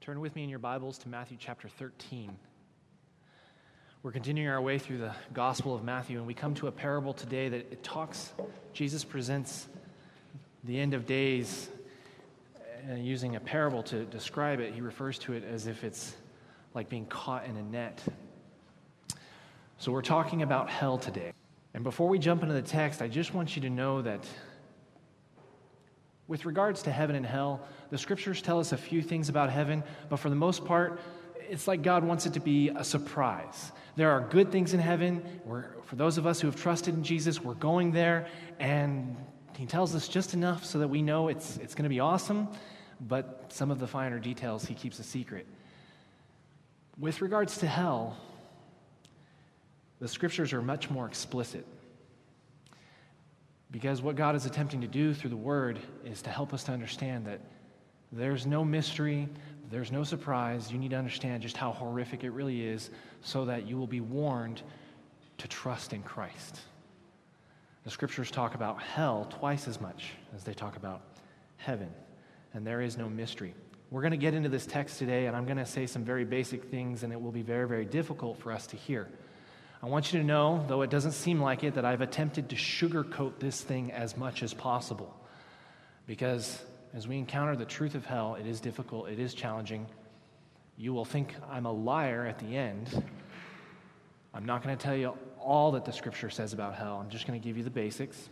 Turn with me in your Bibles to Matthew chapter 13. We're continuing our way through the Gospel of Matthew, and we come to a parable today that it talks, Jesus presents the end of days uh, using a parable to describe it. He refers to it as if it's like being caught in a net. So we're talking about hell today. And before we jump into the text, I just want you to know that with regards to heaven and hell, the scriptures tell us a few things about heaven, but for the most part, it's like God wants it to be a surprise. There are good things in heaven. We're, for those of us who have trusted in Jesus, we're going there, and He tells us just enough so that we know it's, it's going to be awesome, but some of the finer details He keeps a secret. With regards to hell, the scriptures are much more explicit. Because what God is attempting to do through the Word is to help us to understand that there's no mystery, there's no surprise. You need to understand just how horrific it really is so that you will be warned to trust in Christ. The scriptures talk about hell twice as much as they talk about heaven, and there is no mystery. We're going to get into this text today, and I'm going to say some very basic things, and it will be very, very difficult for us to hear. I want you to know, though it doesn't seem like it, that I've attempted to sugarcoat this thing as much as possible. Because as we encounter the truth of hell, it is difficult, it is challenging. You will think I'm a liar at the end. I'm not going to tell you all that the scripture says about hell. I'm just going to give you the basics.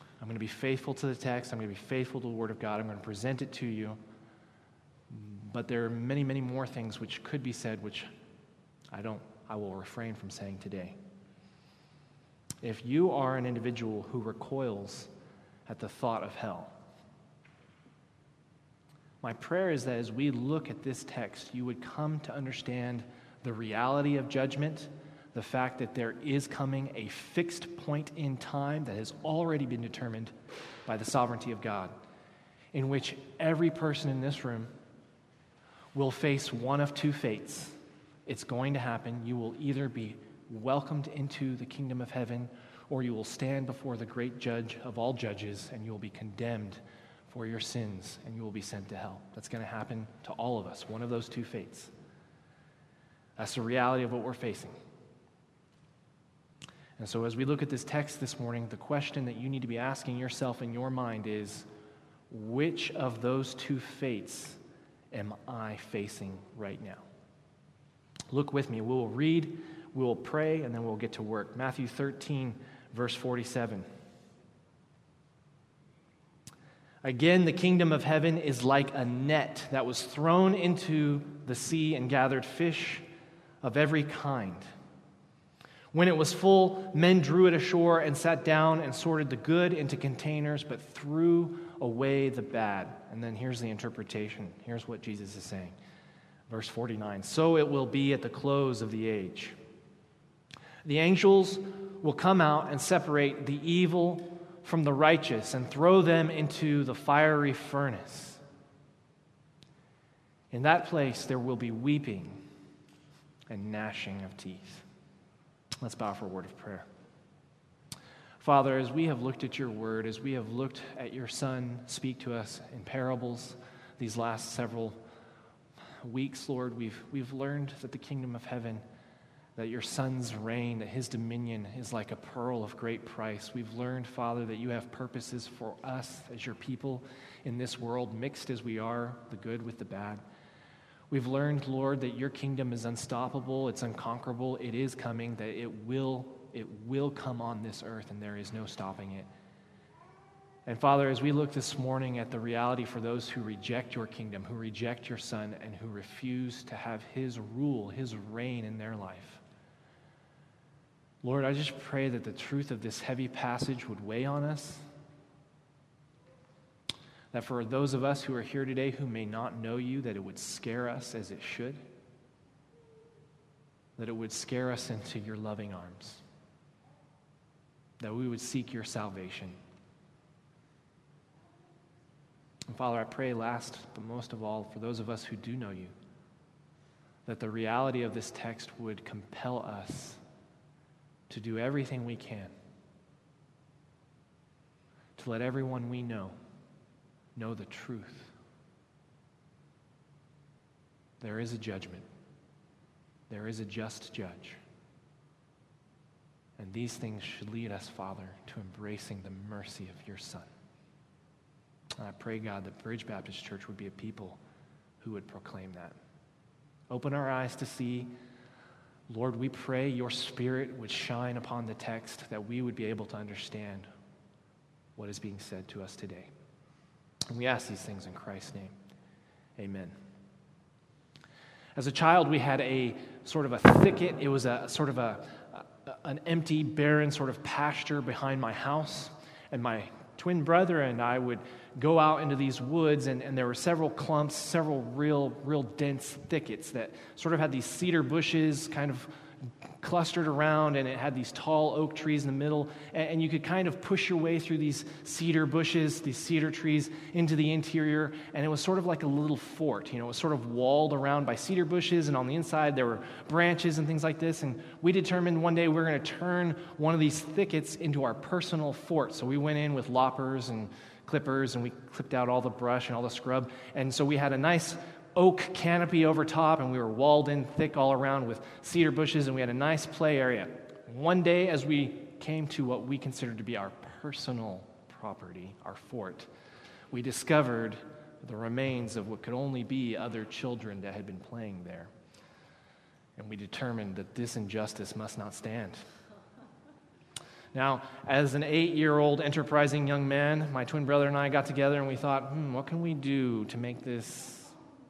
I'm going to be faithful to the text. I'm going to be faithful to the Word of God. I'm going to present it to you. But there are many, many more things which could be said, which I don't I will refrain from saying today. If you are an individual who recoils at the thought of hell, my prayer is that as we look at this text, you would come to understand the reality of judgment, the fact that there is coming a fixed point in time that has already been determined by the sovereignty of God, in which every person in this room will face one of two fates it's going to happen. You will either be welcomed into the kingdom of heaven or you will stand before the great judge of all judges and you will be condemned for your sins and you will be sent to hell. That's going to happen to all of us, one of those two fates. That's the reality of what we're facing. And so, as we look at this text this morning, the question that you need to be asking yourself in your mind is which of those two fates am I facing right now? Look with me. We will read, we will pray, and then we'll get to work. Matthew 13, verse 47. Again, the kingdom of heaven is like a net that was thrown into the sea and gathered fish of every kind. When it was full, men drew it ashore and sat down and sorted the good into containers, but threw away the bad. And then here's the interpretation. Here's what Jesus is saying Verse 49 So it will be at the close of the age. The angels will come out and separate the evil from the righteous and throw them into the fiery furnace. In that place, there will be weeping and gnashing of teeth. Let's bow for a word of prayer. Father, as we have looked at your word, as we have looked at your Son speak to us in parables these last several weeks, Lord, we've, we've learned that the kingdom of heaven, that your son's reign, that his dominion is like a pearl of great price. We've learned, Father, that you have purposes for us as your people in this world, mixed as we are, the good with the bad. We've learned, Lord, that your kingdom is unstoppable, it's unconquerable, it is coming, that it will, it will come on this earth, and there is no stopping it. And Father, as we look this morning at the reality for those who reject your kingdom, who reject your Son, and who refuse to have his rule, his reign in their life, Lord, I just pray that the truth of this heavy passage would weigh on us. That for those of us who are here today who may not know you, that it would scare us as it should. That it would scare us into your loving arms. That we would seek your salvation. And Father, I pray last, but most of all, for those of us who do know you, that the reality of this text would compel us to do everything we can to let everyone we know know the truth. there is a judgment, there is a just judge. And these things should lead us, Father, to embracing the mercy of your Son. And I pray, God, that Bridge Baptist Church would be a people who would proclaim that. Open our eyes to see. Lord, we pray your Spirit would shine upon the text, that we would be able to understand what is being said to us today. And we ask these things in Christ's name. Amen. As a child, we had a sort of a thicket. It was a sort of a, an empty, barren sort of pasture behind my house. And my twin brother and I would go out into these woods, and, and there were several clumps, several real, real dense thickets that sort of had these cedar bushes kind of clustered around, and it had these tall oak trees in the middle. And, you could kind of push your way through these cedar bushes, these cedar trees, into the interior. And it was sort of like a little fort. You know, it was sort of walled around by cedar bushes, and on the inside there were branches and things like this. And we determined one day we we're going to turn one of these thickets into our personal fort. So we went in with loppers and clippers, and we clipped out all the brush and all the scrub. And so we had a nice oak canopy over top, and we were walled in thick all around with cedar bushes, and we had a nice play area. One day, as we came to what we considered to be our personal property, our fort, we discovered the remains of what could only be other children that had been playing there. And we determined that this injustice must not stand. Now, as an eight year old enterprising young man, my twin brother and I got together and we thought, hmm, what can we do to make this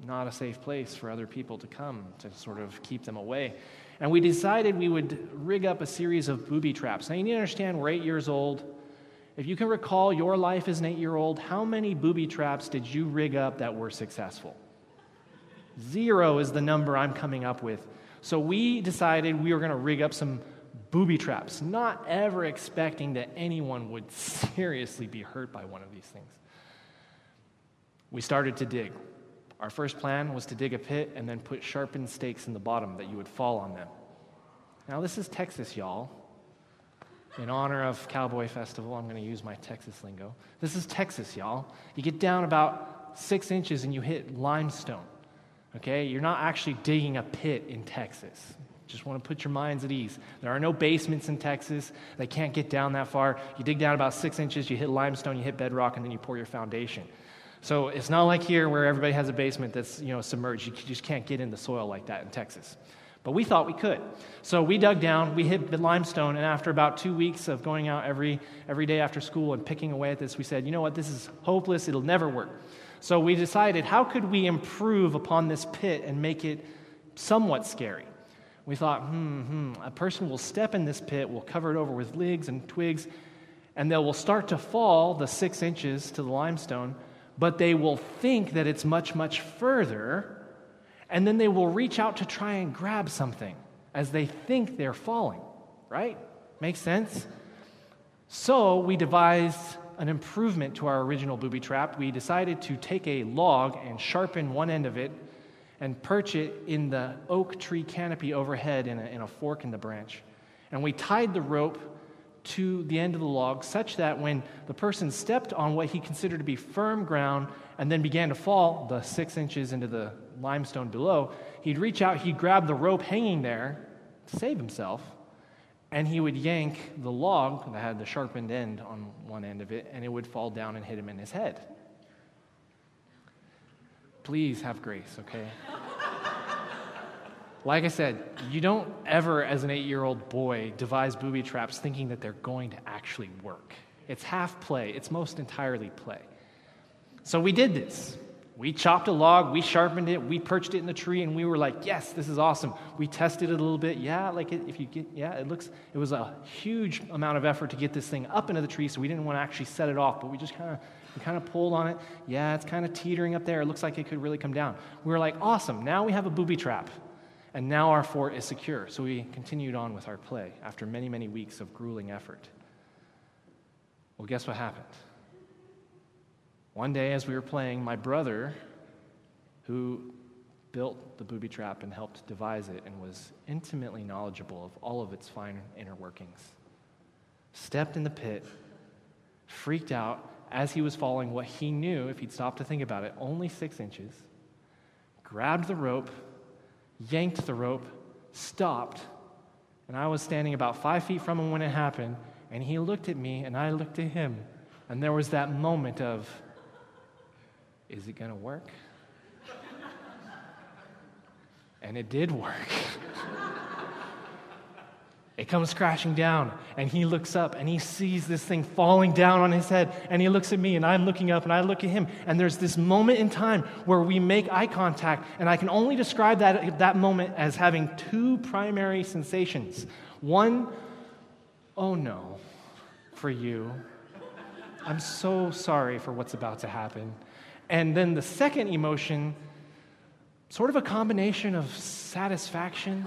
not a safe place for other people to come to sort of keep them away. And we decided we would rig up a series of booby traps. Now, you need to understand we're eight years old. If you can recall your life as an eight year old, how many booby traps did you rig up that were successful? Zero is the number I'm coming up with. So we decided we were going to rig up some booby traps, not ever expecting that anyone would seriously be hurt by one of these things. We started to dig. Our first plan was to dig a pit and then put sharpened stakes in the bottom that you would fall on them. Now, this is Texas, y'all. In honor of Cowboy Festival, I'm going to use my Texas lingo. This is Texas, y'all. You get down about six inches and you hit limestone. Okay? You're not actually digging a pit in Texas. Just want to put your minds at ease. There are no basements in Texas. They can't get down that far. You dig down about six inches, you hit limestone, you hit bedrock, and then you pour your foundation. So it's not like here where everybody has a basement that's you know submerged. You just can't get in the soil like that in Texas. But we thought we could. So we dug down, we hit the limestone, and after about two weeks of going out every, every day after school and picking away at this, we said, you know what, this is hopeless, it'll never work. So we decided, how could we improve upon this pit and make it somewhat scary? We thought, hmm, hmm, a person will step in this pit, we'll cover it over with leaves and twigs, and they will start to fall the six inches to the limestone but they will think that it's much, much further, and then they will reach out to try and grab something as they think they're falling, right? Makes sense? So we devised an improvement to our original booby trap. We decided to take a log and sharpen one end of it and perch it in the oak tree canopy overhead in a, in a fork in the branch. And we tied the rope to the end of the log, such that when the person stepped on what he considered to be firm ground and then began to fall the six inches into the limestone below, he'd reach out, he'd grab the rope hanging there to save himself, and he would yank the log that had the sharpened end on one end of it, and it would fall down and hit him in his head. Please have grace, okay? Like I said, you don't ever, as an eight year old boy, devise booby traps thinking that they're going to actually work. It's half play, it's most entirely play. So we did this. We chopped a log, we sharpened it, we perched it in the tree, and we were like, yes, this is awesome. We tested it a little bit. Yeah, like if you get, yeah, it looks, it was a huge amount of effort to get this thing up into the tree, so we didn't want to actually set it off, but we just kind of, we kind of pulled on it. Yeah, it's kind of teetering up there. It looks like it could really come down. We were like, awesome, now we have a booby trap. And now our fort is secure. So we continued on with our play after many, many weeks of grueling effort. Well, guess what happened? One day, as we were playing, my brother, who built the booby trap and helped devise it and was intimately knowledgeable of all of its fine inner workings, stepped in the pit, freaked out as he was falling what he knew, if he'd stopped to think about it, only six inches grabbed the rope, yanked the rope, stopped, and I was standing about five feet from him when it happened, and he looked at me, and I looked at him. And there was that moment of, is it to work? and it did work. It comes crashing down, and he looks up and he sees this thing falling down on his head. And he looks at me, and I'm looking up, and I look at him. And there's this moment in time where we make eye contact, and I can only describe that, that moment as having two primary sensations. One, oh no, for you. I'm so sorry for what's about to happen. And then the second emotion, sort of a combination of satisfaction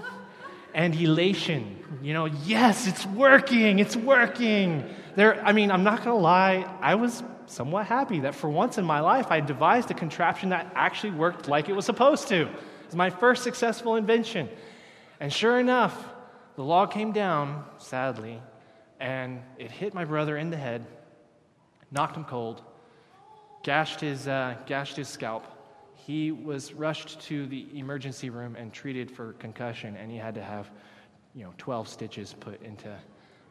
and elation. You know, yes, it's working, it's working. There, I mean, I'm not going to lie, I was somewhat happy that for once in my life I devised a contraption that actually worked like it was supposed to. It was my first successful invention. And sure enough, the log came down, sadly, and it hit my brother in the head, knocked him cold, gashed his, uh, gashed his scalp, he was rushed to the emergency room and treated for concussion, and he had to have, you know, 12 stitches put into,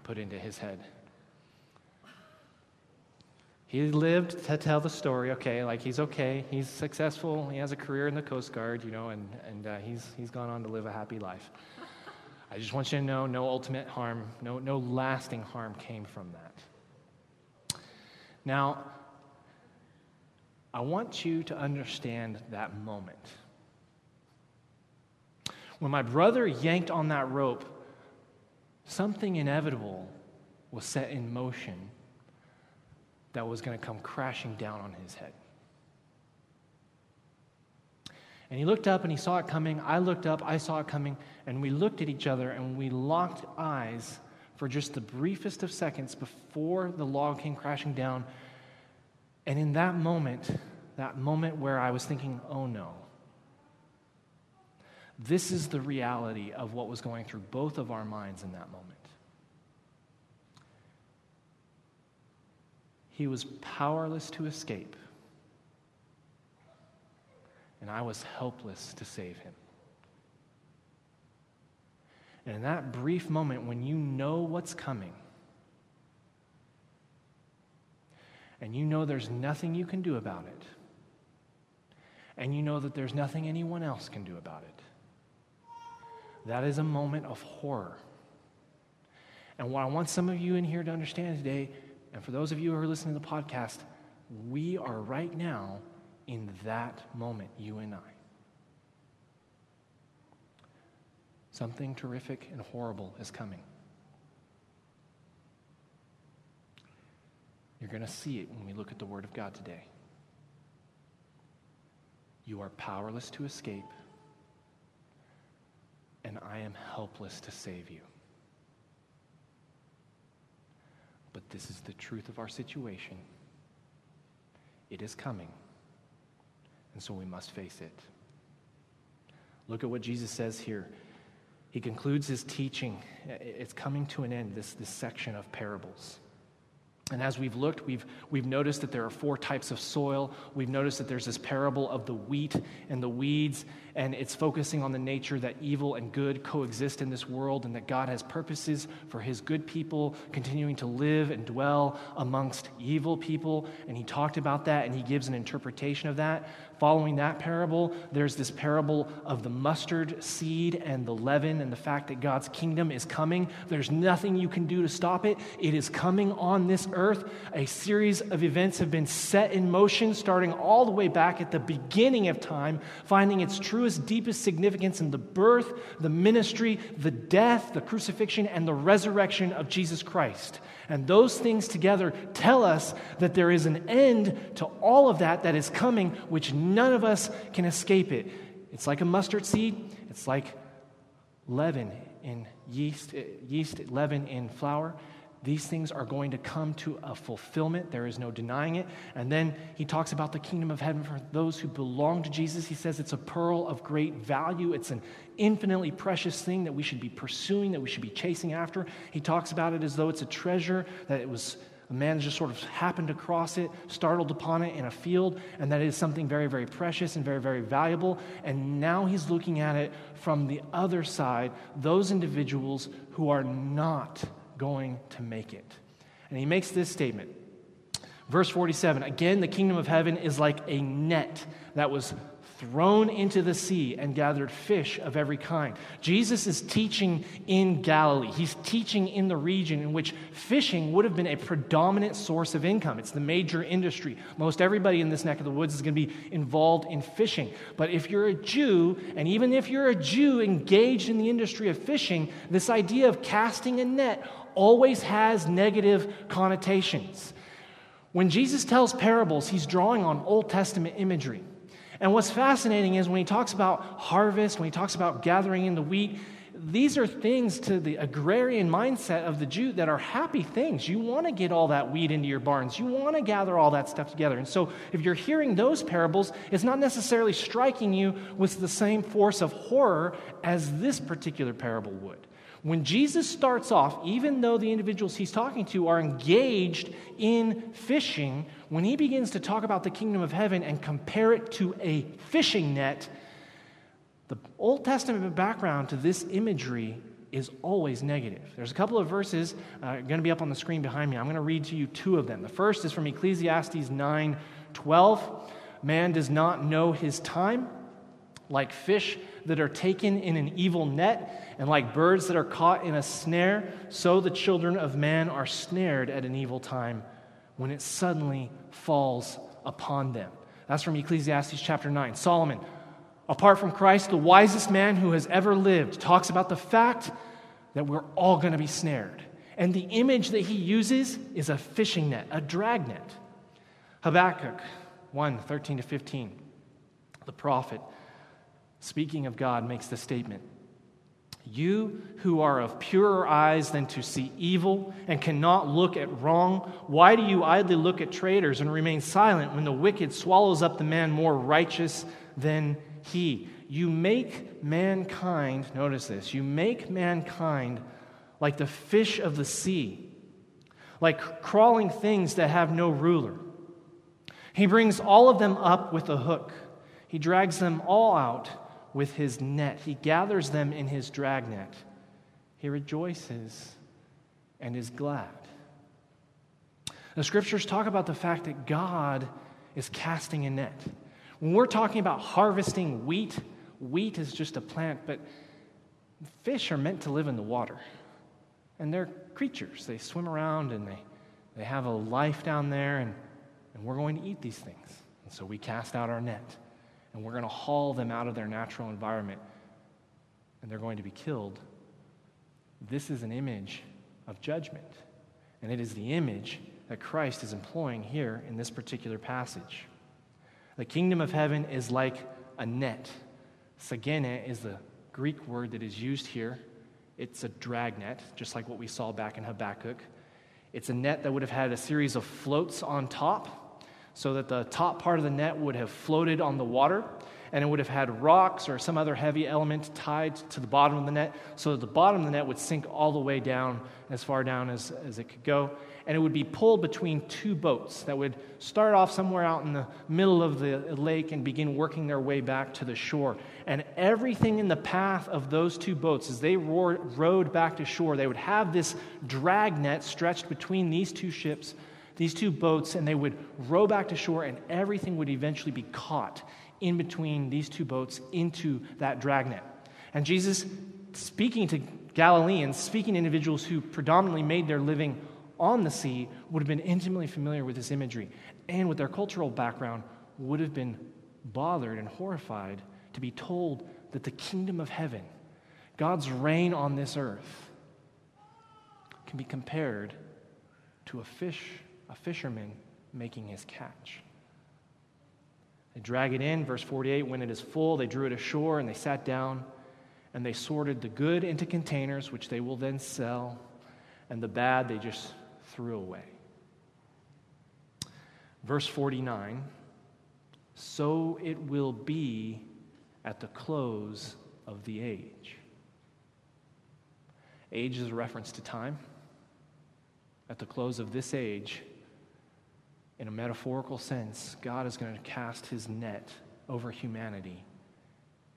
put into his head. He lived to tell the story, okay, like he's okay, he's successful, he has a career in the Coast Guard, you know, and, and uh, he's, he's gone on to live a happy life. I just want you to know no ultimate harm, no, no lasting harm came from that. Now, I want you to understand that moment. When my brother yanked on that rope, something inevitable was set in motion that was going to come crashing down on his head. And he looked up and he saw it coming. I looked up, I saw it coming, and we looked at each other and we locked eyes for just the briefest of seconds before the log came crashing down and in that moment, that moment where I was thinking, oh no, this is the reality of what was going through both of our minds in that moment. He was powerless to escape, and I was helpless to save him. And in that brief moment, when you know what's coming, and you know there's nothing you can do about it, and you know that there's nothing anyone else can do about it, that is a moment of horror. And what I want some of you in here to understand today, and for those of you who are listening to the podcast, we are right now in that moment, you and I. Something terrific and horrible is coming. You're going to see it when we look at the Word of God today. You are powerless to escape, and I am helpless to save you. But this is the truth of our situation. It is coming, and so we must face it. Look at what Jesus says here. He concludes his teaching. It's coming to an end, this, this section of parables. And as we've looked, we've, we've noticed that there are four types of soil. We've noticed that there's this parable of the wheat and the weeds, and it's focusing on the nature that evil and good coexist in this world, and that God has purposes for his good people continuing to live and dwell amongst evil people. And he talked about that, and he gives an interpretation of that. Following that parable, there's this parable of the mustard seed and the leaven and the fact that God's kingdom is coming. There's nothing you can do to stop it. It is coming on this earth. A series of events have been set in motion, starting all the way back at the beginning of time, finding its truest, deepest significance in the birth, the ministry, the death, the crucifixion, and the resurrection of Jesus Christ. And those things together tell us that there is an end to all of that that is coming, which none of us can escape it. It's like a mustard seed, it's like leaven in yeast, eh, yeast leaven in flour. These things are going to come to a fulfillment. There is no denying it. And then he talks about the kingdom of heaven for those who belong to Jesus. He says it's a pearl of great value. It's an infinitely precious thing that we should be pursuing, that we should be chasing after. He talks about it as though it's a treasure, that it was A man just sort of happened across it, startled upon it in a field, and that is something very, very precious and very, very valuable. And now he's looking at it from the other side, those individuals who are not going to make it. And he makes this statement. Verse 47 Again, the kingdom of heaven is like a net that was thrown into the sea and gathered fish of every kind. Jesus is teaching in Galilee. He's teaching in the region in which fishing would have been a predominant source of income. It's the major industry. Most everybody in this neck of the woods is going to be involved in fishing. But if you're a Jew, and even if you're a Jew engaged in the industry of fishing, this idea of casting a net always has negative connotations. When Jesus tells parables, he's drawing on Old Testament imagery. And what's fascinating is when he talks about harvest, when he talks about gathering in the wheat, these are things to the agrarian mindset of the Jew that are happy things. You want to get all that wheat into your barns. You want to gather all that stuff together. And so, if you're hearing those parables, it's not necessarily striking you with the same force of horror as this particular parable would. When Jesus starts off, even though the individuals he's talking to are engaged in fishing, when he begins to talk about the kingdom of heaven and compare it to a fishing net, the Old Testament background to this imagery is always negative. There's a couple of verses uh, going to be up on the screen behind me. I'm going to read to you two of them. The first is from Ecclesiastes 9 12. Man does not know his time, like fish that are taken in an evil net, and like birds that are caught in a snare, so the children of man are snared at an evil time when it suddenly falls upon them. That's from Ecclesiastes chapter 9. Solomon, apart from Christ, the wisest man who has ever lived, talks about the fact that we're all going to be snared. And the image that he uses is a fishing net, a dragnet. Habakkuk 1 13 to 15. The prophet speaking of God, makes the statement You who are of purer eyes than to see evil and cannot look at wrong, why do you idly look at traitors and remain silent when the wicked swallows up the man more righteous than he? You make mankind, notice this, you make mankind like the fish of the sea, like crawling things that have no ruler. He brings all of them up with a hook. He drags them all out with his net. He gathers them in his dragnet. He rejoices and is glad. The scriptures talk about the fact that God is casting a net. When we're talking about harvesting wheat, wheat is just a plant, but fish are meant to live in the water. And they're creatures. They swim around and they, they have a life down there, and, and we're going to eat these things. And so we cast out our net and we're going to haul them out of their natural environment and they're going to be killed. This is an image of judgment. And it is the image that Christ is employing here in this particular passage. The kingdom of heaven is like a net. Sagene is the Greek word that is used here. It's a dragnet, just like what we saw back in Habakkuk. It's a net that would have had a series of floats on top so that the top part of the net would have floated on the water and it would have had rocks or some other heavy element tied to the bottom of the net so that the bottom of the net would sink all the way down as far down as, as it could go and it would be pulled between two boats that would start off somewhere out in the middle of the lake and begin working their way back to the shore. And everything in the path of those two boats, as they rowed back to shore, they would have this drag net stretched between these two ships these two boats, and they would row back to shore, and everything would eventually be caught in between these two boats into that dragnet. And Jesus, speaking to Galileans, speaking to individuals who predominantly made their living on the sea, would have been intimately familiar with this imagery, and with their cultural background, would have been bothered and horrified to be told that the kingdom of heaven, God's reign on this earth, can be compared to a fish a fisherman making his catch. They drag it in, verse 48 when it is full, they drew it ashore and they sat down and they sorted the good into containers, which they will then sell, and the bad they just threw away. Verse 49 So it will be at the close of the age. Age is a reference to time. at the close of this age, in a metaphorical sense, God is going to cast his net over humanity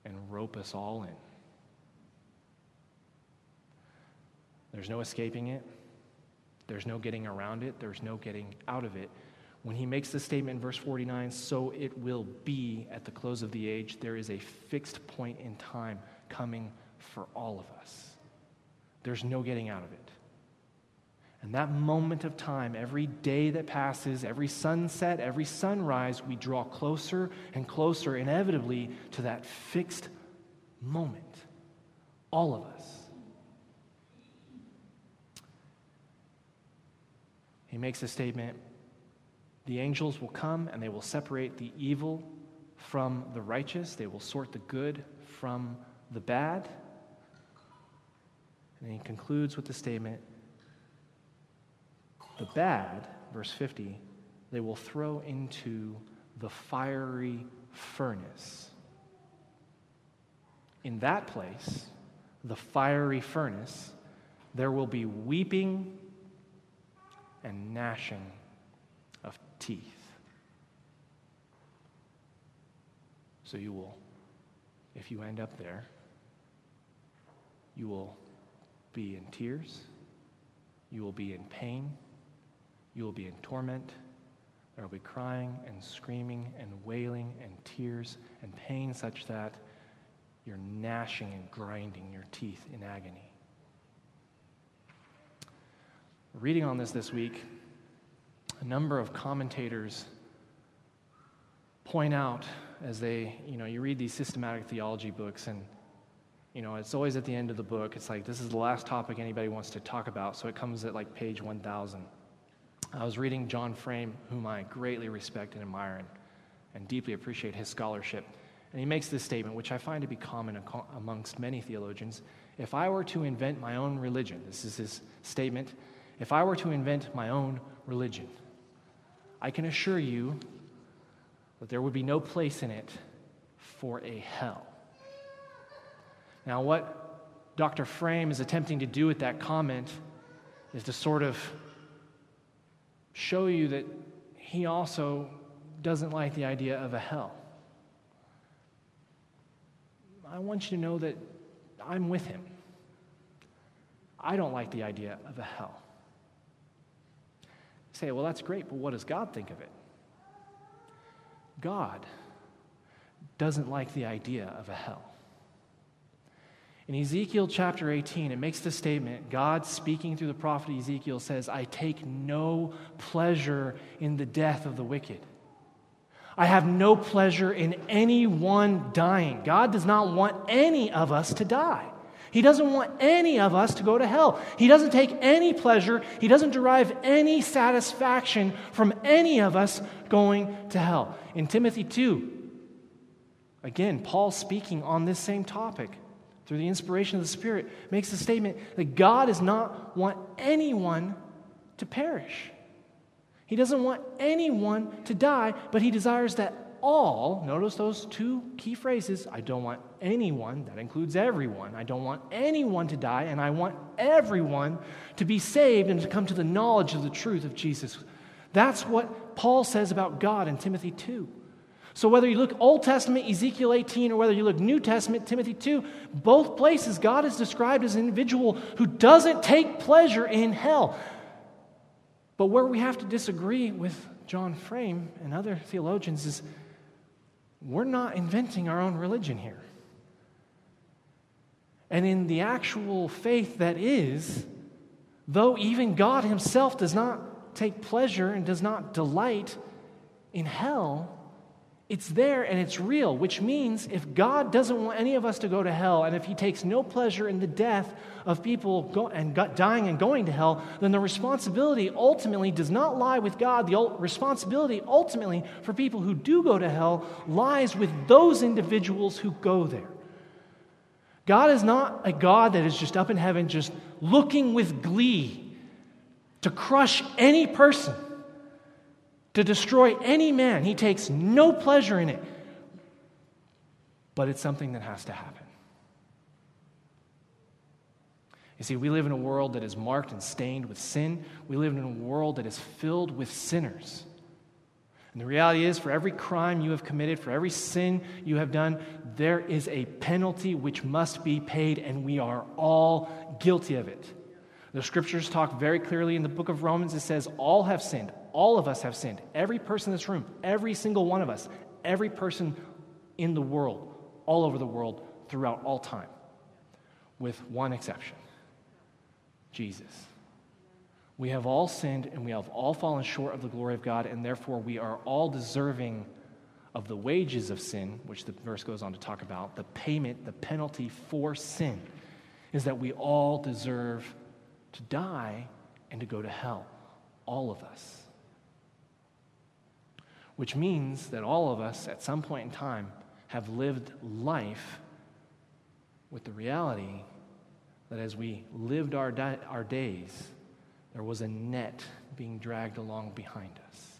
and rope us all in. There's no escaping it. There's no getting around it. There's no getting out of it. When he makes the statement in verse 49, so it will be at the close of the age, there is a fixed point in time coming for all of us. There's no getting out of it. And that moment of time, every day that passes, every sunset, every sunrise, we draw closer and closer, inevitably, to that fixed moment. All of us. He makes a statement the angels will come and they will separate the evil from the righteous, they will sort the good from the bad. And he concludes with the statement the bad, verse 50, they will throw into the fiery furnace. In that place, the fiery furnace, there will be weeping and gnashing of teeth. So you will, if you end up there, you will be in tears, you will be in pain, you will be in torment. There will be crying and screaming and wailing and tears and pain such that you're gnashing and grinding your teeth in agony. Reading on this this week, a number of commentators point out as they, you know, you read these systematic theology books and you know, it's always at the end of the book. It's like this is the last topic anybody wants to talk about, so it comes at like page 1000. I was reading John Frame, whom I greatly respect and admire and, and deeply appreciate his scholarship. And he makes this statement, which I find to be common amongst many theologians. If I were to invent my own religion, this is his statement, if I were to invent my own religion, I can assure you that there would be no place in it for a hell. Now, what Dr. Frame is attempting to do with that comment is to sort of show you that he also doesn't like the idea of a hell. I want you to know that I'm with him. I don't like the idea of a hell. You say, well, that's great, but what does God think of it? God doesn't like the idea of a hell. In Ezekiel chapter 18, it makes the statement God, speaking through the prophet Ezekiel, says, I take no pleasure in the death of the wicked. I have no pleasure in anyone dying. God does not want any of us to die. He doesn't want any of us to go to hell. He doesn't take any pleasure, He doesn't derive any satisfaction from any of us going to hell. In Timothy 2, again, Paul speaking on this same topic through the inspiration of the Spirit, makes the statement that God does not want anyone to perish. He doesn't want anyone to die, but He desires that all, notice those two key phrases I don't want anyone, that includes everyone. I don't want anyone to die, and I want everyone to be saved and to come to the knowledge of the truth of Jesus. That's what Paul says about God in Timothy 2. So, whether you look Old Testament, Ezekiel 18, or whether you look New Testament, Timothy 2, both places God is described as an individual who doesn't take pleasure in hell. But where we have to disagree with John Frame and other theologians is we're not inventing our own religion here. And in the actual faith that is, though even God Himself does not take pleasure and does not delight in hell, it's there and it's real, which means if God doesn't want any of us to go to hell, and if He takes no pleasure in the death of people go, and dying and going to hell, then the responsibility ultimately does not lie with God. The responsibility ultimately for people who do go to hell lies with those individuals who go there. God is not a God that is just up in heaven, just looking with glee to crush any person to destroy any man. He takes no pleasure in it. But it's something that has to happen. You see, we live in a world that is marked and stained with sin. We live in a world that is filled with sinners. And the reality is, for every crime you have committed, for every sin you have done, there is a penalty which must be paid, and we are all guilty of it. The scriptures talk very clearly in the book of Romans. It says, All have sinned. All of us have sinned. Every person in this room, every single one of us, every person in the world, all over the world, throughout all time, with one exception Jesus. We have all sinned and we have all fallen short of the glory of God, and therefore we are all deserving of the wages of sin, which the verse goes on to talk about. The payment, the penalty for sin is that we all deserve to die and to go to hell. All of us. Which means that all of us, at some point in time, have lived life with the reality that as we lived our, di- our days, there was a net being dragged along behind us.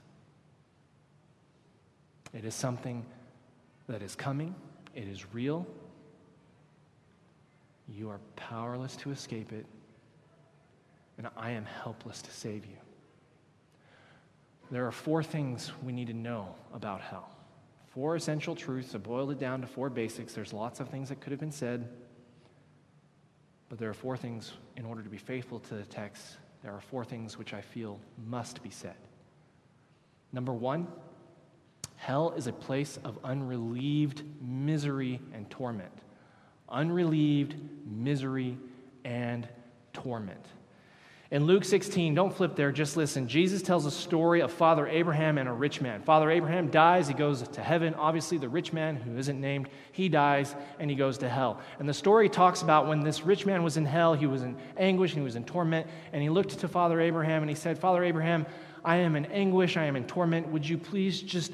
It is something that is coming, it is real. You are powerless to escape it, and I am helpless to save you. There are four things we need to know about hell. Four essential truths. I boiled it down to four basics. There's lots of things that could have been said, but there are four things in order to be faithful to the text there are four things which I feel must be said. Number one, hell is a place of unrelieved misery and torment. Unrelieved misery and torment. In Luke 16, don't flip there, just listen. Jesus tells a story of Father Abraham and a rich man. Father Abraham dies, he goes to heaven. Obviously, the rich man, who isn't named, he dies and he goes to hell. And the story talks about when this rich man was in hell, he was in anguish and he was in torment. And he looked to Father Abraham and he said, Father Abraham, I am in anguish, I am in torment. Would you please just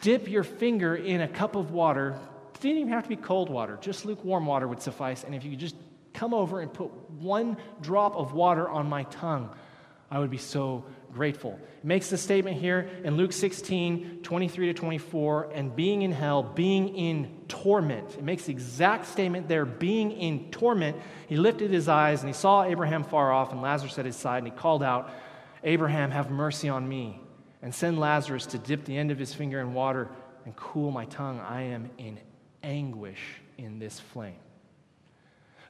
dip your finger in a cup of water? It didn't even have to be cold water, just lukewarm water would suffice. And if you could just come over and put one drop of water on my tongue, I would be so grateful. It makes the statement here in Luke 16, 23 to 24, and being in hell, being in torment. It makes the exact statement there, being in torment. He lifted his eyes and he saw Abraham far off and Lazarus at his side, and he called out, Abraham, have mercy on me, and send Lazarus to dip the end of his finger in water and cool my tongue. I am in anguish in this flame.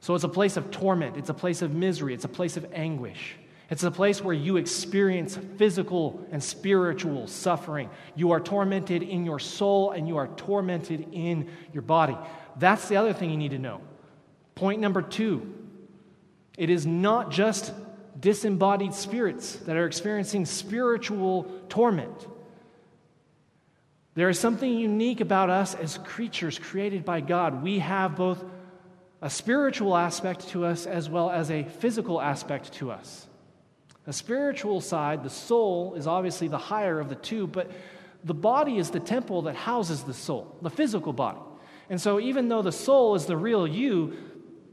So it's a place of torment, it's a place of misery, it's a place of anguish. It's a place where you experience physical and spiritual suffering. You are tormented in your soul and you are tormented in your body. That's the other thing you need to know. Point number two it is not just disembodied spirits that are experiencing spiritual torment. There is something unique about us as creatures created by God. We have both a spiritual aspect to us as well as a physical aspect to us. The spiritual side, the soul, is obviously the higher of the two, but the body is the temple that houses the soul, the physical body. And so, even though the soul is the real you,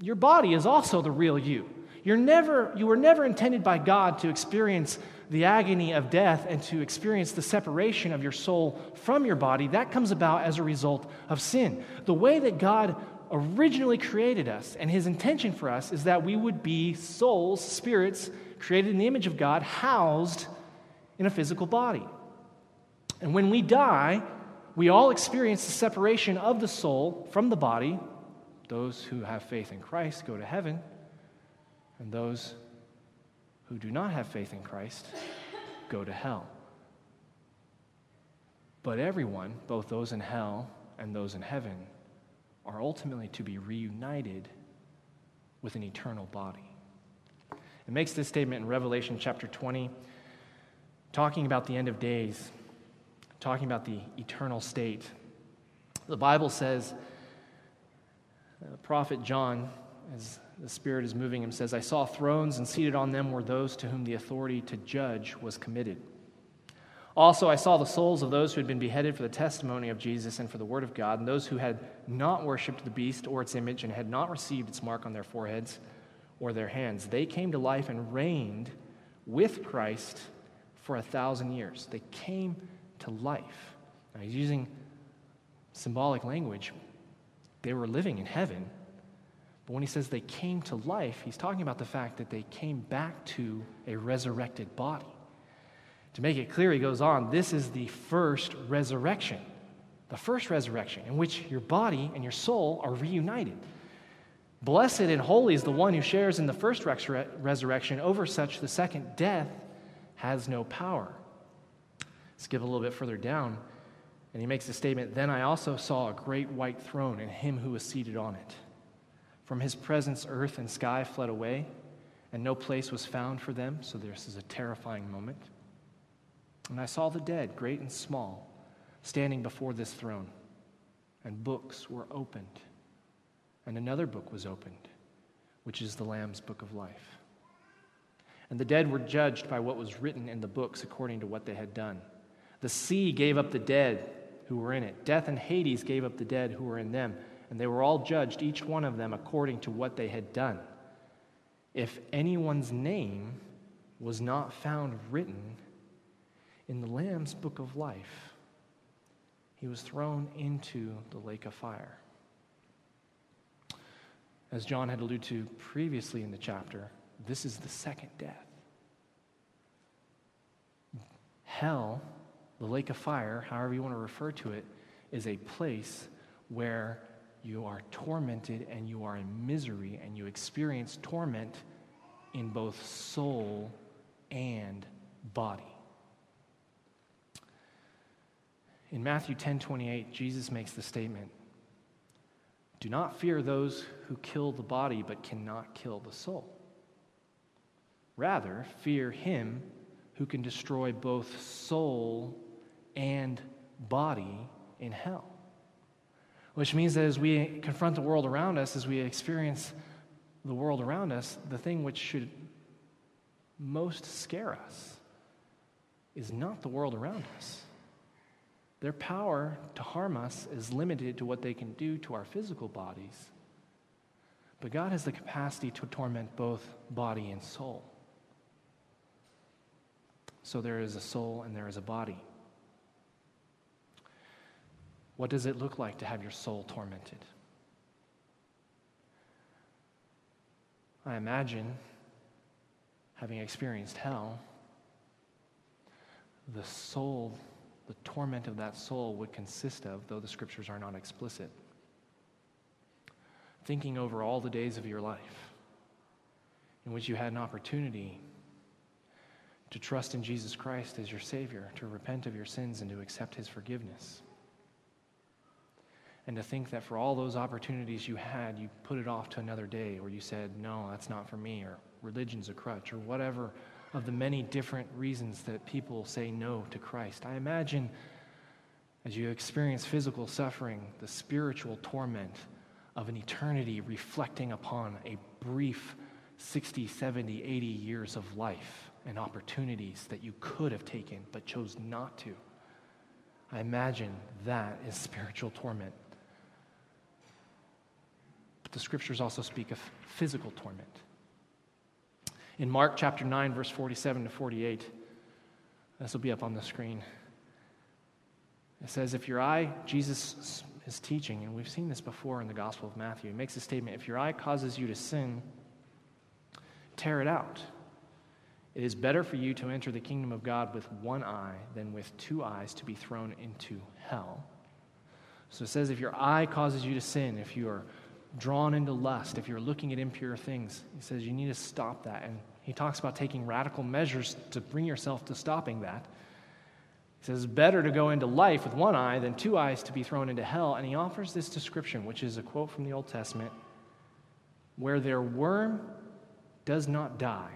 your body is also the real you. You're never, you were never intended by God to experience the agony of death and to experience the separation of your soul from your body. That comes about as a result of sin. The way that God originally created us, and his intention for us is that we would be souls, spirits, created in the image of God, housed in a physical body. And when we die, we all experience the separation of the soul from the body. Those who have faith in Christ go to heaven, and those who do not have faith in Christ go to hell. But everyone, both those in hell and those in heaven, are ultimately to be reunited with an eternal body. It makes this statement in Revelation chapter 20, talking about the end of days, talking about the eternal state. The Bible says, the prophet John, as the Spirit is moving him, says, I saw thrones, and seated on them were those to whom the authority to judge was committed. Also, I saw the souls of those who had been beheaded for the testimony of Jesus and for the word of God, and those who had not worshipped the beast or its image and had not received its mark on their foreheads or their hands. They came to life and reigned with Christ for a thousand years. They came to life. Now, he's using symbolic language. They were living in heaven, But when he says they came to life, he's talking about the fact that they came back to a resurrected body. To make it clear, he goes on, this is the first resurrection. The first resurrection in which your body and your soul are reunited. Blessed and holy is the one who shares in the first resurrection. Over such, the second death has no power. Let's Skip a little bit further down, and he makes the statement Then I also saw a great white throne and him who was seated on it. From his presence, earth and sky fled away, and no place was found for them. So this is a terrifying moment. And I saw the dead, great and small, standing before this throne, and books were opened. And another book was opened, which is the Lamb's book of life. And the dead were judged by what was written in the books according to what they had done. The sea gave up the dead who were in it. Death and Hades gave up the dead who were in them and they were all judged, each one of them according to what they had done. If anyone's name was not found written in the Lamb's book of life, he was thrown into the lake of fire. As John had alluded to previously in the chapter, this is the second death. Hell, the lake of fire, however you want to refer to it, is a place where you are tormented and you are in misery and you experience torment in both soul and body. In Matthew 10 28, Jesus makes the statement Do not fear those who kill the body but cannot kill the soul. Rather, fear him who can destroy both soul and body in hell. Which means that as we confront the world around us, as we experience the world around us, the thing which should most scare us is not the world around us. Their power to harm us is limited to what they can do to our physical bodies. But God has the capacity to torment both body and soul. So there is a soul and there is a body. What does it look like to have your soul tormented? I imagine, having experienced hell, the soul, the torment of that soul would consist of, though the scriptures are not explicit, thinking over all the days of your life in which you had an opportunity to trust in Jesus Christ as your Savior, to repent of your sins, and to accept His forgiveness. And to think that for all those opportunities you had, you put it off to another day, or you said, no, that's not for me, or religion's a crutch, or whatever of the many different reasons that people say no to Christ. I imagine as you experience physical suffering, the spiritual torment of an eternity reflecting upon a brief 60, 70, 80 years of life and opportunities that you could have taken but chose not to. I imagine that is spiritual torment. But the scriptures also speak of physical torment. In Mark chapter 9, verse 47 to 48, this will be up on the screen. It says, If your eye, Jesus is teaching, and we've seen this before in the Gospel of Matthew, he makes a statement if your eye causes you to sin, tear it out. It is better for you to enter the kingdom of God with one eye than with two eyes to be thrown into hell. So it says, if your eye causes you to sin, if you are drawn into lust, if you're looking at impure things, he says you need to stop that. And he talks about taking radical measures to bring yourself to stopping that. He says it's better to go into life with one eye than two eyes to be thrown into hell. And he offers this description, which is a quote from the Old Testament where their worm does not die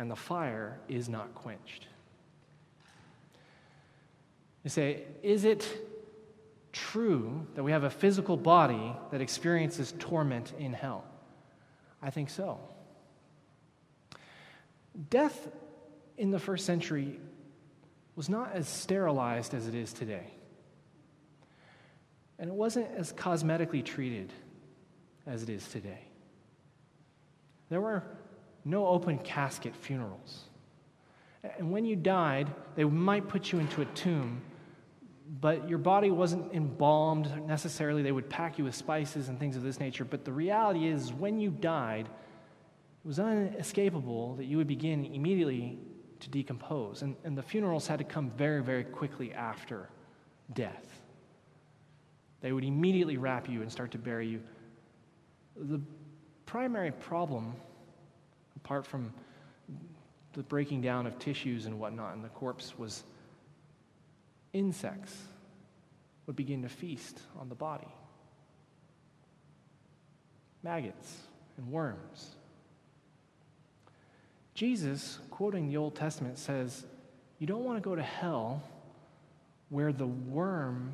and the fire is not quenched. You say, is it true that we have a physical body that experiences torment in hell? I think so. Death in the first century was not as sterilized as it is today. And it wasn't as cosmetically treated as it is today. There were no open casket funerals. And when you died, they might put you into a tomb but your body wasn't embalmed necessarily. They would pack you with spices and things of this nature. But the reality is, when you died, it was unescapable that you would begin immediately to decompose. And, and the funerals had to come very, very quickly after death. They would immediately wrap you and start to bury you. The primary problem, apart from the breaking down of tissues and whatnot in the corpse, was insects would begin to feast on the body. Maggots and worms. Jesus, quoting the Old Testament, says, You don't want to go to hell where the worm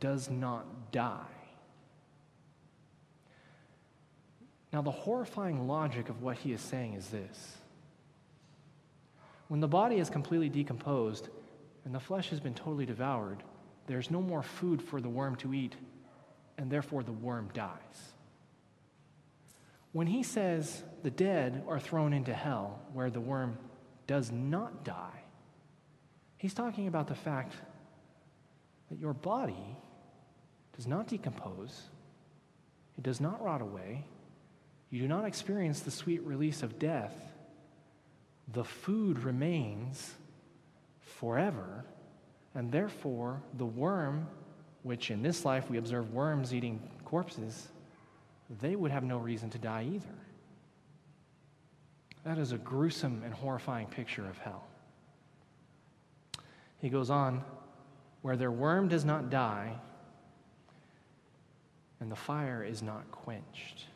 does not die. Now, the horrifying logic of what he is saying is this when the body is completely decomposed and the flesh has been totally devoured, there's no more food for the worm to eat, and therefore the worm dies. When he says the dead are thrown into hell where the worm does not die, he's talking about the fact that your body does not decompose, it does not rot away, you do not experience the sweet release of death. The food remains forever, and therefore the worm, which in this life we observe worms eating corpses, they would have no reason to die either. That is a gruesome and horrifying picture of hell. He goes on, where their worm does not die and the fire is not quenched.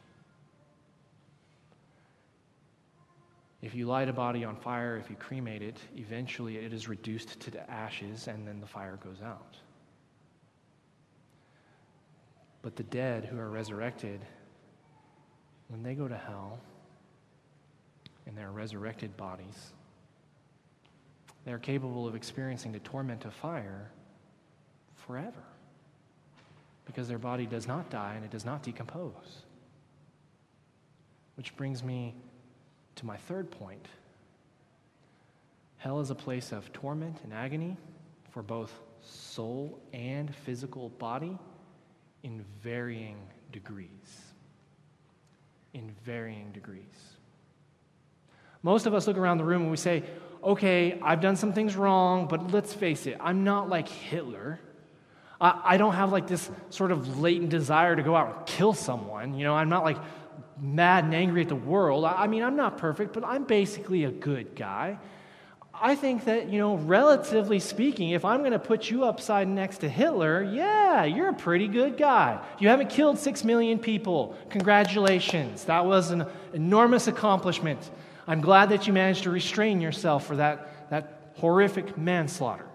If you light a body on fire, if you cremate it, eventually it is reduced to ashes and then the fire goes out. But the dead who are resurrected, when they go to hell in their resurrected bodies, they are capable of experiencing the torment of fire forever because their body does not die and it does not decompose. Which brings me to my third point. Hell is a place of torment and agony for both soul and physical body in varying degrees. In varying degrees. Most of us look around the room and we say, okay, I've done some things wrong, but let's face it, I'm not like Hitler. I, I don't have like this sort of latent desire to go out and kill someone. You know, I'm not like mad and angry at the world. I mean, I'm not perfect, but I'm basically a good guy. I think that, you know, relatively speaking, if I'm going to put you upside next to Hitler, yeah, you're a pretty good guy. You haven't killed six million people. Congratulations. That was an enormous accomplishment. I'm glad that you managed to restrain yourself for that, that horrific manslaughter.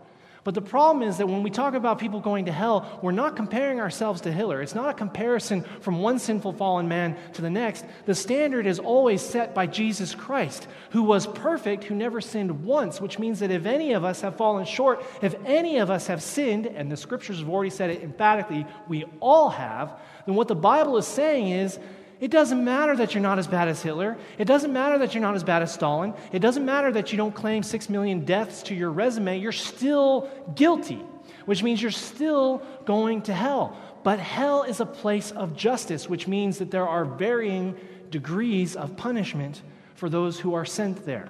But the problem is that when we talk about people going to hell, we're not comparing ourselves to Hitler. It's not a comparison from one sinful fallen man to the next. The standard is always set by Jesus Christ, who was perfect, who never sinned once, which means that if any of us have fallen short, if any of us have sinned, and the scriptures have already said it emphatically, we all have, then what the Bible is saying is it doesn't matter that you're not as bad as Hitler. It doesn't matter that you're not as bad as Stalin. It doesn't matter that you don't claim six million deaths to your resume. You're still guilty, which means you're still going to hell. But hell is a place of justice, which means that there are varying degrees of punishment for those who are sent there.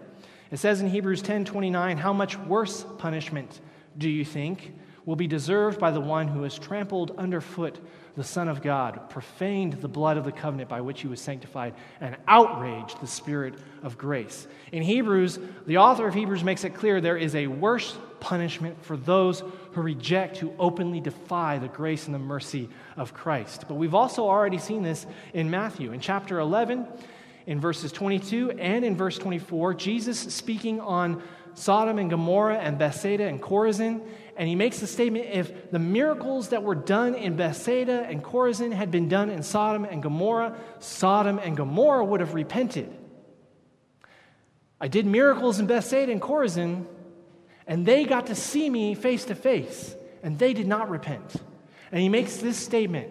It says in Hebrews 10 29, How much worse punishment do you think will be deserved by the one who has trampled underfoot the Son of God, profaned the blood of the covenant by which he was sanctified, and outraged the Spirit of grace. In Hebrews, the author of Hebrews makes it clear there is a worse punishment for those who reject, who openly defy the grace and the mercy of Christ. But we've also already seen this in Matthew. In chapter 11, in verses 22 and in verse 24, Jesus speaking on Sodom and Gomorrah and Bethsaida and Chorazin and he makes the statement if the miracles that were done in Bethsaida and Chorazin had been done in Sodom and Gomorrah, Sodom and Gomorrah would have repented. I did miracles in Bethsaida and Chorazin, and they got to see me face to face, and they did not repent. And he makes this statement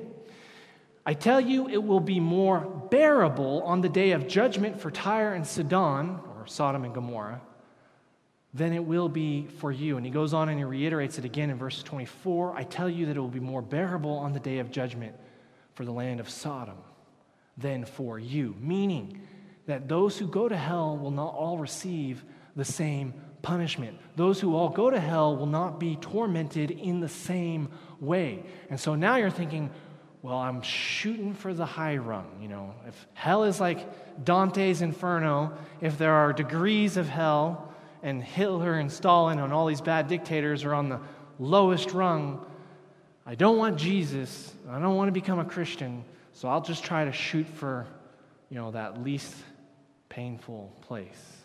I tell you, it will be more bearable on the day of judgment for Tyre and Sidon, or Sodom and Gomorrah than it will be for you. And he goes on and he reiterates it again in verse 24 I tell you that it will be more bearable on the day of judgment for the land of Sodom than for you. Meaning that those who go to hell will not all receive the same punishment. Those who all go to hell will not be tormented in the same way. And so now you're thinking, well, I'm shooting for the high rung. You know, if hell is like Dante's Inferno, if there are degrees of hell, and Hitler and Stalin and all these bad dictators are on the lowest rung. I don't want Jesus. I don't want to become a Christian. So I'll just try to shoot for, you know, that least painful place.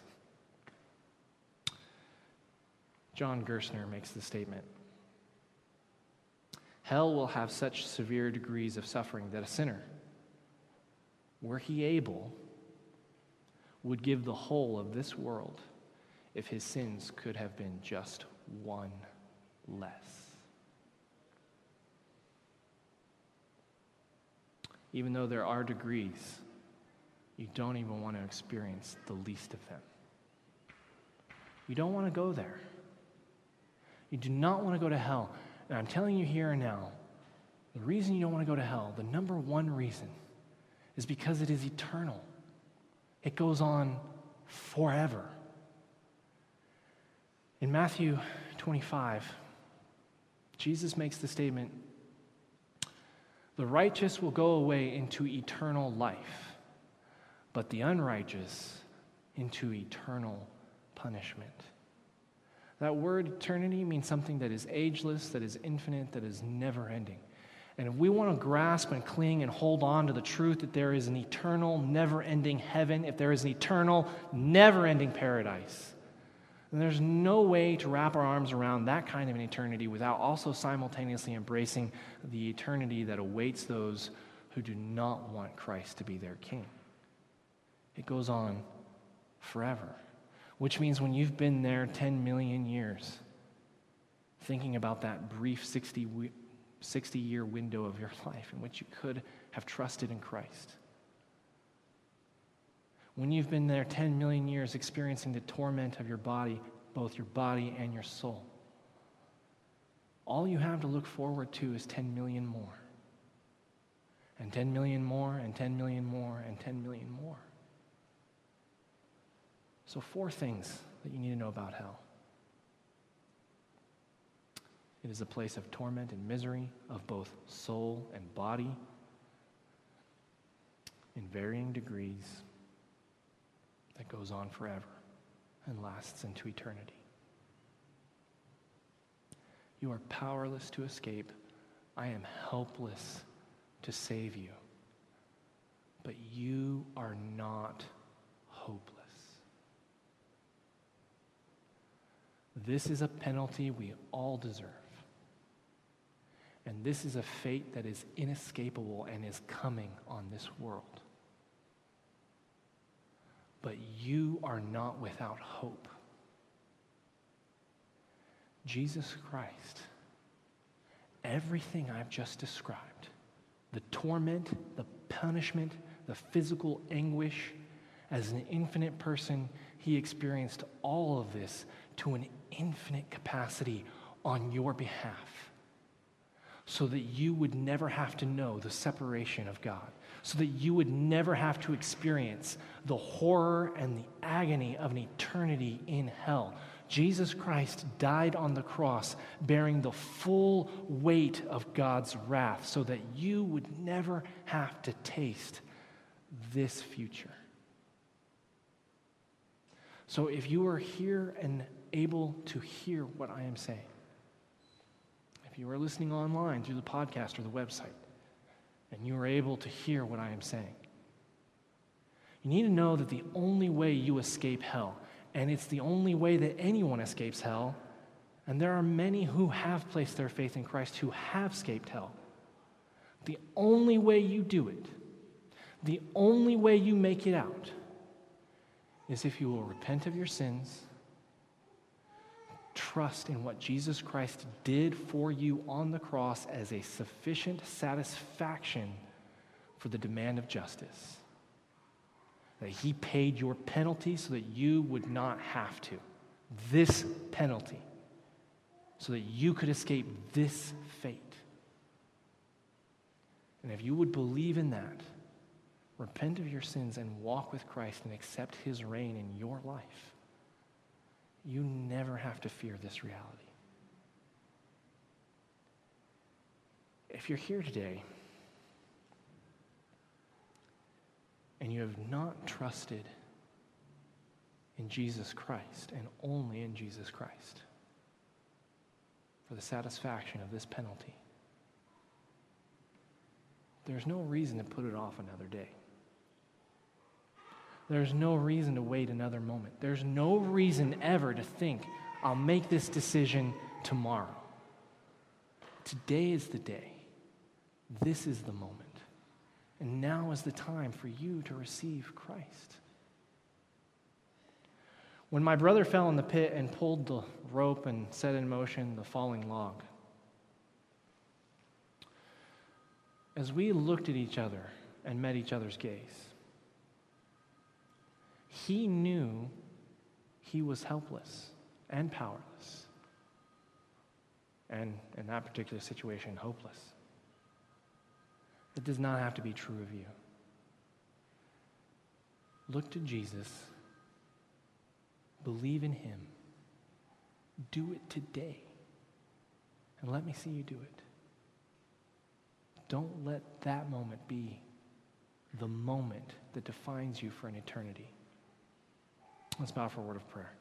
John Gerstner makes the statement Hell will have such severe degrees of suffering that a sinner, were he able, would give the whole of this world if his sins could have been just one less. Even though there are degrees, you don't even want to experience the least of them. You don't want to go there. You do not want to go to hell. And I'm telling you here and now, the reason you don't want to go to hell, the number one reason, is because it is eternal. It goes on forever. In Matthew 25, Jesus makes the statement The righteous will go away into eternal life, but the unrighteous into eternal punishment. That word eternity means something that is ageless, that is infinite, that is never ending. And if we want to grasp and cling and hold on to the truth that there is an eternal, never ending heaven, if there is an eternal, never ending paradise, there's no way to wrap our arms around that kind of an eternity without also simultaneously embracing the eternity that awaits those who do not want Christ to be their king. It goes on forever, which means when you've been there 10 million years, thinking about that brief 60, 60 year window of your life in which you could have trusted in Christ when you've been there 10 million years experiencing the torment of your body, both your body and your soul, all you have to look forward to is 10 million more. And 10 million more, and 10 million more, and 10 million more. So, four things that you need to know about hell it is a place of torment and misery of both soul and body in varying degrees that goes on forever and lasts into eternity. You are powerless to escape. I am helpless to save you. But you are not hopeless. This is a penalty we all deserve. And this is a fate that is inescapable and is coming on this world but you are not without hope. Jesus Christ, everything I've just described the torment, the punishment, the physical anguish as an infinite person, he experienced all of this to an infinite capacity on your behalf so that you would never have to know the separation of God so that you would never have to experience the horror and the agony of an eternity in hell. Jesus Christ died on the cross, bearing the full weight of God's wrath, so that you would never have to taste this future. So, if you are here and able to hear what I am saying, if you are listening online through the podcast or the website, and you are able to hear what I am saying. You need to know that the only way you escape hell, and it's the only way that anyone escapes hell, and there are many who have placed their faith in Christ who have escaped hell. The only way you do it, the only way you make it out, is if you will repent of your sins trust in what Jesus Christ did for you on the cross as a sufficient satisfaction for the demand of justice. That he paid your penalty so that you would not have to. this penalty so that you could escape this fate. And if you would believe in that, repent of your sins and walk with Christ and accept his reign in your life, you never have to fear this reality. If you're here today and you have not trusted in Jesus Christ and only in Jesus Christ for the satisfaction of this penalty, there's no reason to put it off another day. There's no reason to wait another moment. There's no reason ever to think, I'll make this decision tomorrow. Today is the day. This is the moment. And now is the time for you to receive Christ. When my brother fell in the pit and pulled the rope and set in motion the falling log, as we looked at each other and met each other's gaze, he knew he was helpless and powerless. And in that particular situation, hopeless. It does not have to be true of you. Look to Jesus, believe in him, do it today, and let me see you do it. Don't let that moment be the moment that defines you for an eternity. Let's bow for a word of prayer.